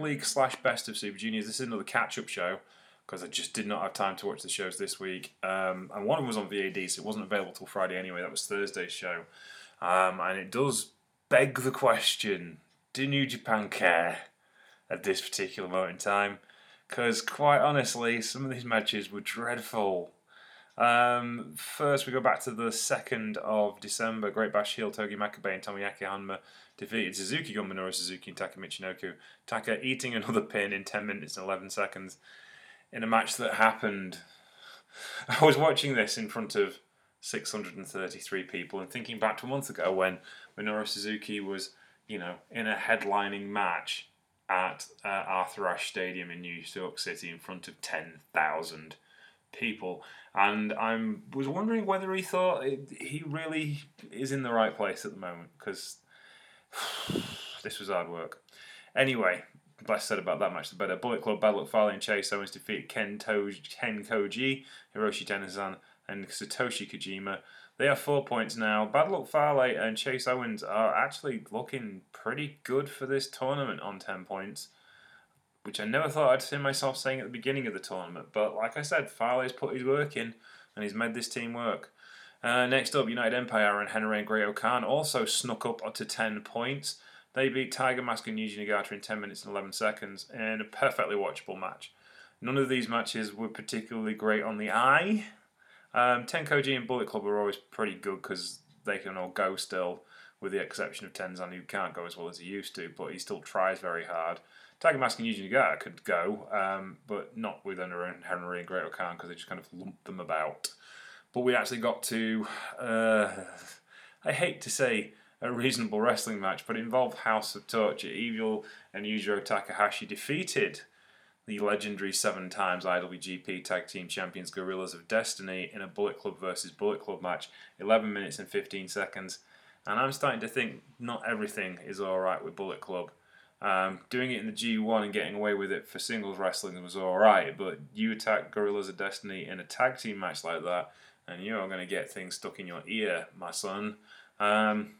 League slash Best of Super Juniors. This is another catch up show because I just did not have time to watch the shows this week. Um, and one of them was on VAD, so it wasn't available till Friday anyway. That was Thursday's show. Um, and it does beg the question do New Japan care at this particular moment in time? Because quite honestly, some of these matches were dreadful. Um, first, we go back to the 2nd of December. Great Bash Heel, Togi Makabe, and Tomoaki Honma defeated Suzuki Gun, Minoru Suzuki, and Taka Michinoku. Taka eating another pin in 10 minutes and 11 seconds in a match that happened. I was watching this in front of 633 people and thinking back to a month ago when Minoru Suzuki was, you know, in a headlining match at uh, Arthur Ashe Stadium in New York City in front of 10,000 people. And I was wondering whether he thought it, he really is in the right place at the moment because this was hard work. Anyway, less said about that match, the better. Bullet Club, Bad Luck Fale, and Chase Owens defeated Ken, to- Ken Koji, Hiroshi Tenzan, and Satoshi Kojima. They have four points now. Bad Luck Fale and Chase Owens are actually looking pretty good for this tournament on 10 points, which I never thought I'd see myself saying at the beginning of the tournament. But like I said, Fale's put his work in and he's made this team work. Uh, next up, United Empire and Henare and Great-O-Khan also snuck up to 10 points. They beat Tiger Mask and Yuji Nagata in 10 minutes and 11 seconds in a perfectly watchable match. None of these matches were particularly great on the eye. Um, Tenkoji and Bullet Club were always pretty good because they can all go still, with the exception of Tenzan, who can't go as well as he used to, but he still tries very hard. Tiger Mask and Yuji Nagata could go, um, but not with Henare and Great-O-Khan because they just kind of lumped them about. But we actually got to, uh, I hate to say, a reasonable wrestling match, but it involved House of Torture. Evil and Yujiro Takahashi defeated the legendary seven times IWGP Tag Team Champions Guerrillas of Destiny in a Bullet Club versus Bullet Club match, 11 minutes and 15 seconds. And I'm starting to think not everything is alright with Bullet Club. Um, doing it in the G1 and getting away with it for singles wrestling was alright, but you attack Guerrillas of Destiny in a tag team match like that, and you're going to get things stuck in your ear, my son. Um,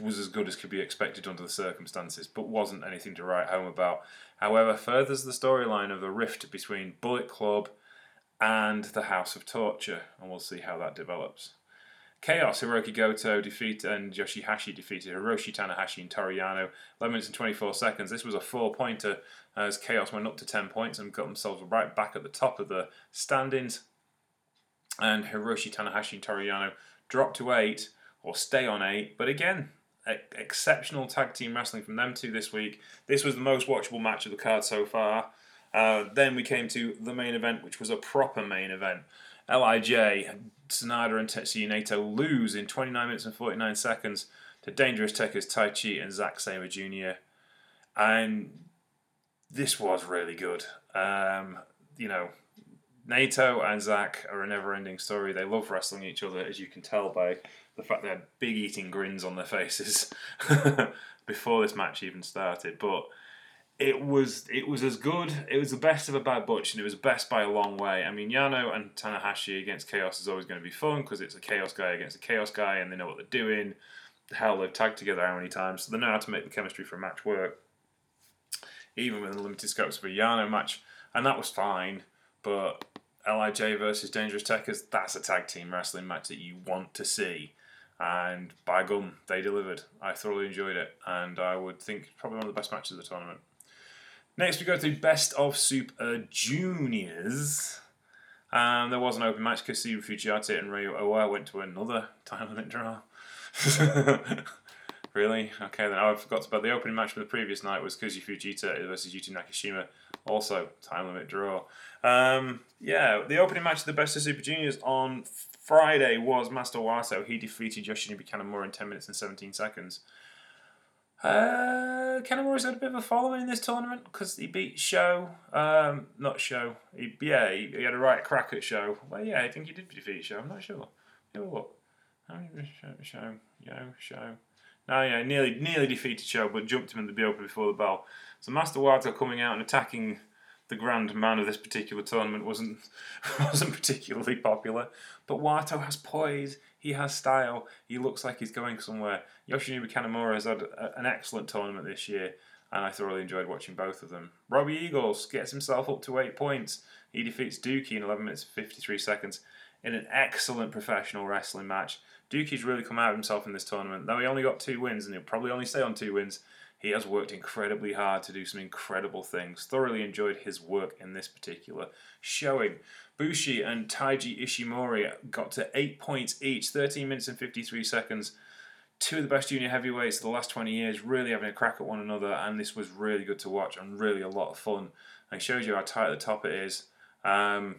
was as good as could be expected under the circumstances, but wasn't anything to write home about. However, furthers the storyline of the rift between Bullet Club and the House of Torture, and we'll see how that develops. Chaos, Hiroki Goto defeat and Yoshihashi defeated Hiroshi Tanahashi and Toru Yano. 11 minutes and 24 seconds. This was a four pointer as Chaos went up to 10 points and got themselves right back at the top of the standings. And Hiroshi Tanahashi and Toru Yano dropped to 8 or stay on 8. But again, exceptional tag team wrestling from them two this week. This was the most watchable match of the card so far. Uh, then we came to the main event, which was a proper main event. Lij, Sanada, and Tetsuya Naito lose in 29 minutes and 49 seconds to Dangerous Tekkers Tai Chi and Zack Sabre Jr. And this was really good. Um, you know, Naito and Zack are a never ending story. They love wrestling each other, as you can tell by the fact they had big eating grins on their faces before this match even started. But it was it was as good. It was the best of a bad bunch, and it was best by a long way. I mean, Yano and Tanahashi against Chaos is always going to be fun because it's a Chaos guy against a Chaos guy, and they know what they're doing. Hell, they've tagged together how many times, so they know how to make the chemistry for a match work. Even with the limited scopes of a Yano match, and that was fine. But Lij versus Dangerous Tekkers, that's a tag team wrestling match that you want to see. And by gum, they delivered. I thoroughly enjoyed it, and I would think probably one of the best matches of the tournament. Next, we go to Best of Super Juniors. Um, there was an open match. Katsuyori Fujita and Ryo Owa went to another time limit draw. really? Okay, then I forgot about the opening match from the previous night was Kazuya Fujita versus Yuto Nakashima. Also, time limit draw. Um, yeah, the opening match of the Best of Super Juniors on Friday was Master Wato. He defeated Yoshinobu Kanemaru in 10 minutes and 17 seconds. Uh, Kanemaru's had a bit of a following in this tournament because he beat Sho. Um, not Sho. He, yeah, he, he, had a right crack at Sho. Well, yeah, I think he did defeat Sho. I'm not sure. Look. Show, show, yo, Show. No, yeah, nearly nearly defeated Sho, but jumped him in the open before the bell. So Master Wato coming out and attacking the grand man of this particular tournament wasn't wasn't particularly popular. But Wato has poise, he has style, he looks like he's going somewhere. Yoshinobu Kanemaru has had a, an excellent tournament this year. and I thoroughly enjoyed watching both of them. Robbie Eagles gets himself up to eight points. He defeats Douki in 11 minutes 53 seconds in an excellent professional wrestling match. Douki's really come out of himself in this tournament. Though he only got two wins, and he'll probably only stay on two wins, he has worked incredibly hard to do some incredible things. Thoroughly enjoyed his work in this particular showing. Bushi and Taiji Ishimori got to 8 points each, 13 minutes and 53 seconds. Two of the best junior heavyweights of the last 20 years really having a crack at one another, and this was really good to watch and really a lot of fun. And shows you how tight the top it is. Um,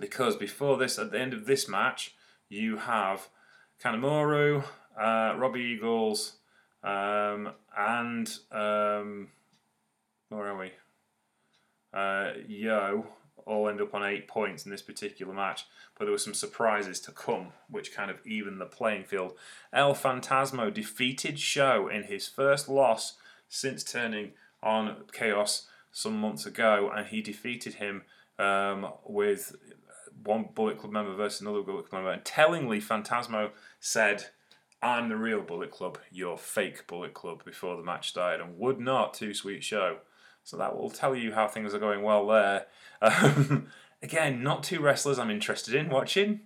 because before this, at the end of this match, you have Kanemaru, uh, Robbie Eagles, um, and um, where are we? Uh, Yo all end up on eight points in this particular match, but there were some surprises to come, which kind of evened the playing field. El Phantasmo defeated Sho in his first loss since turning on Chaos some months ago, and he defeated him um, with one Bullet Club member versus another Bullet Club member. And tellingly, Phantasmo said, I'm the real Bullet Club, you're fake Bullet Club, before the match started, and would not Too Sweet Sho. So that will tell you how things are going well there. Um, again, not two wrestlers I'm interested in watching,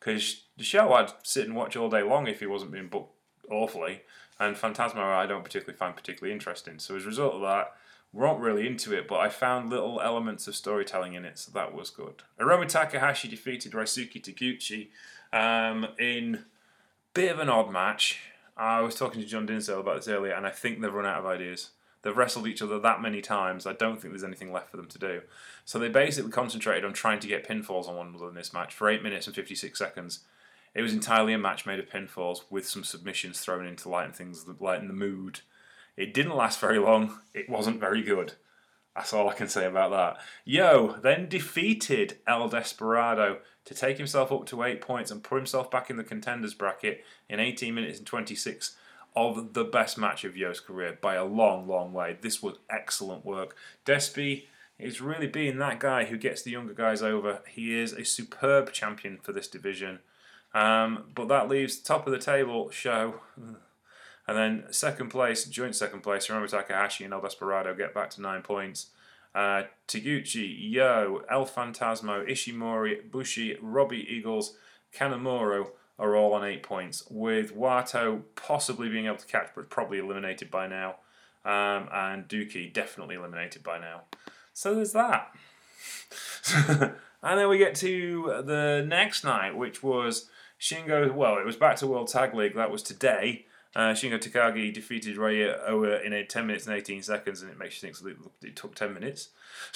because the show I'd sit and watch all day long if he wasn't being booked awfully, and Phantasmo I don't particularly find particularly interesting. So as a result of that, we're not really into it, but I found little elements of storytelling in it, so that was good. Hiromu Takahashi defeated Ryusuke Taguchi um, in bit of an odd match. I was talking to John Dinsdale about this earlier, and I think they've run out of ideas. They've wrestled each other that many times. I don't think there's anything left for them to do. So they basically concentrated on trying to get pinfalls on one another in this match for eight minutes and 56 seconds. It was entirely a match made of pinfalls with some submissions thrown in to lighten things, lighten the mood. It didn't last very long. It wasn't very good. That's all I can say about that. Yo then defeated El Desperado to take himself up to eight points and put himself back in the contenders bracket in 18 minutes and 26 of the best match of Yo's career by a long, long way. This was excellent work. Despy is really being that guy who gets the younger guys over. He is a superb champion for this division. Um, but that leaves top of the table show. And then second place, joint second place, Hiromu Takahashi and El Desperado get back to nine points. Uh, Taguchi, Yo, El Phantasmo, Ishimori, Bushi, Robbie Eagles, Kanemaru are all on eight points, with Wato possibly being able to catch, but probably eliminated by now, um, and Douki definitely eliminated by now. So there's that. and then we get to the next night, which was Shingo. Well, it was back to World Tag League. That was today. Uh, Shingo Takagi defeated Raya Owa in a 10 minutes and 18 seconds, and it makes you think it took 10 minutes.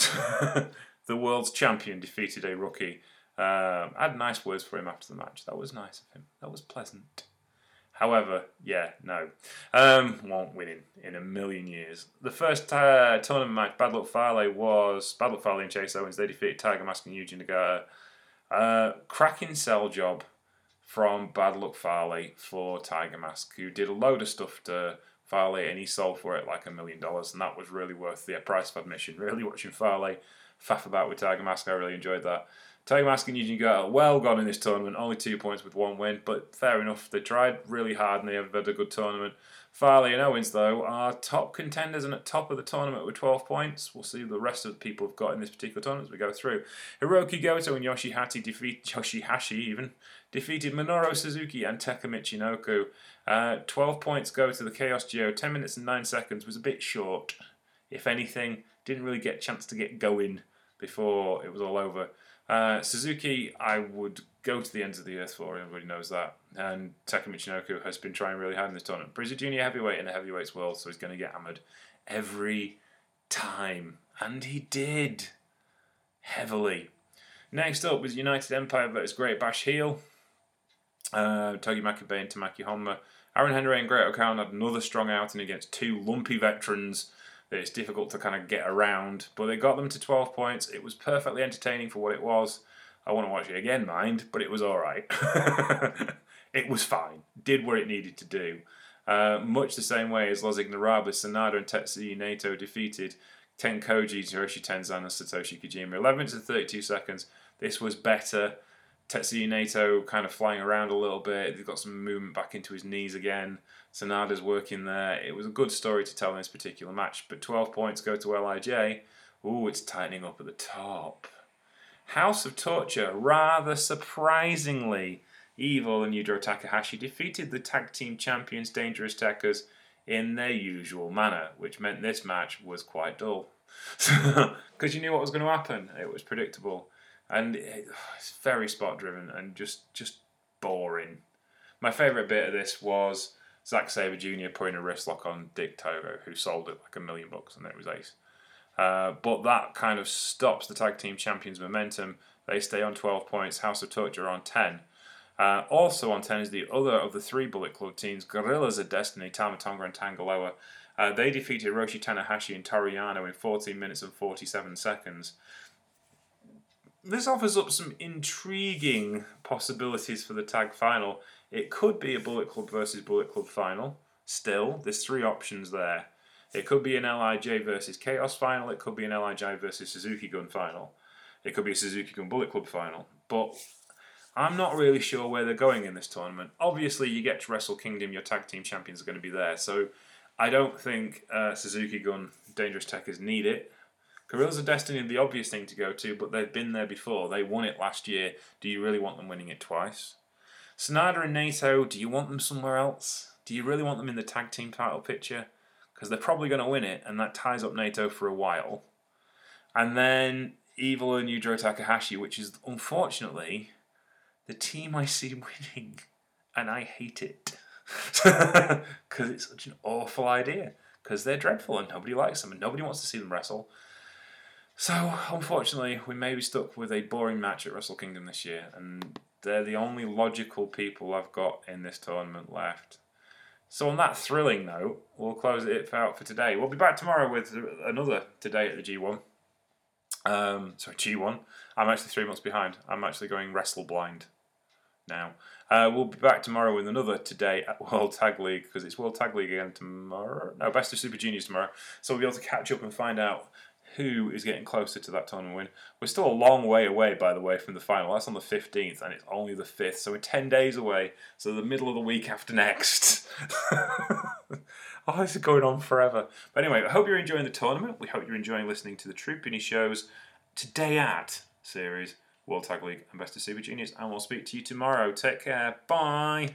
the world's champion defeated a rookie um, I had nice words for him after the match. That was nice of him. That was pleasant. However, yeah, no. Um, won't win in, in a million years. The first uh, tournament match, Bad Luck Fale, was Bad Luck Fale and Chase Owens. They defeated Tiger Mask and Yuji Nagata. Uh, cracking sell job from Bad Luck Fale for Tiger Mask, who did a load of stuff to Fale and he sold for it like a million dollars, and that was really worth the price of admission. Really watching Fale faff about with Tiger Mask, I really enjoyed that. Tiger Mask and Yuji Nagata well gone in this tournament, only two points with one win, but fair enough. They tried really hard and they have had a good tournament. Fale and Owens, though, are top contenders and at top of the tournament with 12 points. We'll see the rest of the people have got in this particular tournament as we go through. Hiroki Goto and Yoshihashi defeat Yoshihashi even defeated Minoru Suzuki and Taka Michinoku. Uh, 12 points go to the Chaos Geo. 10 minutes and 9 seconds was a bit short. If anything, didn't really get a chance to get going before it was all over. Uh, Suzuki, I would go to the ends of the earth for. Everybody knows that. And Taka Michinoku has been trying really hard in this tournament. But he's a junior heavyweight in the heavyweights world, so he's going to get hammered every time. And he did. Heavily. Next up was United Empire versus Great Bash Heel. Uh, Togi Makabe and Tomoaki Honma. Aaron Henare and Great-O-Khan had another strong outing against two lumpy veterans that it's difficult to kind of get around. But they got them to 12 points. It was perfectly entertaining for what it was. I want to watch it again, mind, but it was all right. it was fine. Did what it needed to do. Uh, much the same way as Los Ignorables, Sanada and Tetsuya Naito defeated Tenkoji, Hiroshi Tenzan, and Satoshi Kojima. 11 to 32 seconds. This was better Tetsuya Naito kind of flying around a little bit. He's got some movement back into his knees again. Sanada's working there. It was a good story to tell in this particular match, but 12 points go to LIJ. Ooh, it's tightening up at the top. House of Torture, rather surprisingly, Evil and Yujiro Takahashi defeated the tag team champions Dangerous Tekkers in their usual manner, which meant this match was quite dull. Because you knew what was going to happen. It was predictable. And it, it's very spot driven and just, just boring. My favourite bit of this was Zack Sabre Jr. putting a wrist lock on Dick Togo, who sold it like a million bucks, and it was ace. Uh, but that kind of stops the tag team champions' momentum. They stay on 12 points. House of Torture on 10. Uh, also on 10 is the other of the three Bullet Club teams, Guerrillas of Destiny, Tama Tonga and Tanga Loa. Uh, they defeated Roshi Tanahashi and Toru Yano in 14 minutes and 47 seconds. This offers up some intriguing possibilities for the tag final. It could be a Bullet Club versus Bullet Club final. Still, there's three options there. It could be an LIJ versus Chaos final. It could be an LIJ versus Suzuki Gun final. It could be a Suzuki Gun Bullet Club final. But I'm not really sure where they're going in this tournament. Obviously, you get to Wrestle Kingdom, your tag team champions are going to be there. So I don't think uh, Suzuki Gun Dangerous Tekkers need it. Guerrillas of Destiny are the obvious thing to go to, but they've been there before. They won it last year. Do you really want them winning it twice? Sanada and Naito, do you want them somewhere else? Do you really want them in the tag team title picture? Because they're probably going to win it, and that ties up Naito for a while. And then Evil and Yujiro Takahashi, which is unfortunately the team I see winning, and I hate it because it's such an awful idea. Because they're dreadful and nobody likes them and nobody wants to see them wrestle. So, unfortunately, we may be stuck with a boring match at Wrestle Kingdom this year, and they're the only logical people I've got in this tournament left. So, on that thrilling note, we'll close it out for today. We'll be back tomorrow with another Today at the G1. Um, sorry, G1. I'm actually three months behind. I'm actually going wrestle blind now. Uh, we'll be back tomorrow with another today at World Tag League because it's World Tag League again tomorrow. No, Best of Super Juniors tomorrow. So we'll be able to catch up and find out who is getting closer to that tournament win. We're still a long way away, by the way, from the final. That's on the 15th, and it's only the 5th, so we're 10 days away. So the middle of the week after next. oh, this is going on forever. But anyway, I hope you're enjoying the tournament. We hope you're enjoying listening to the Troopany shows today at series. World Tag League and Best of Super Juniors. And we'll speak to you tomorrow. Take care. Bye.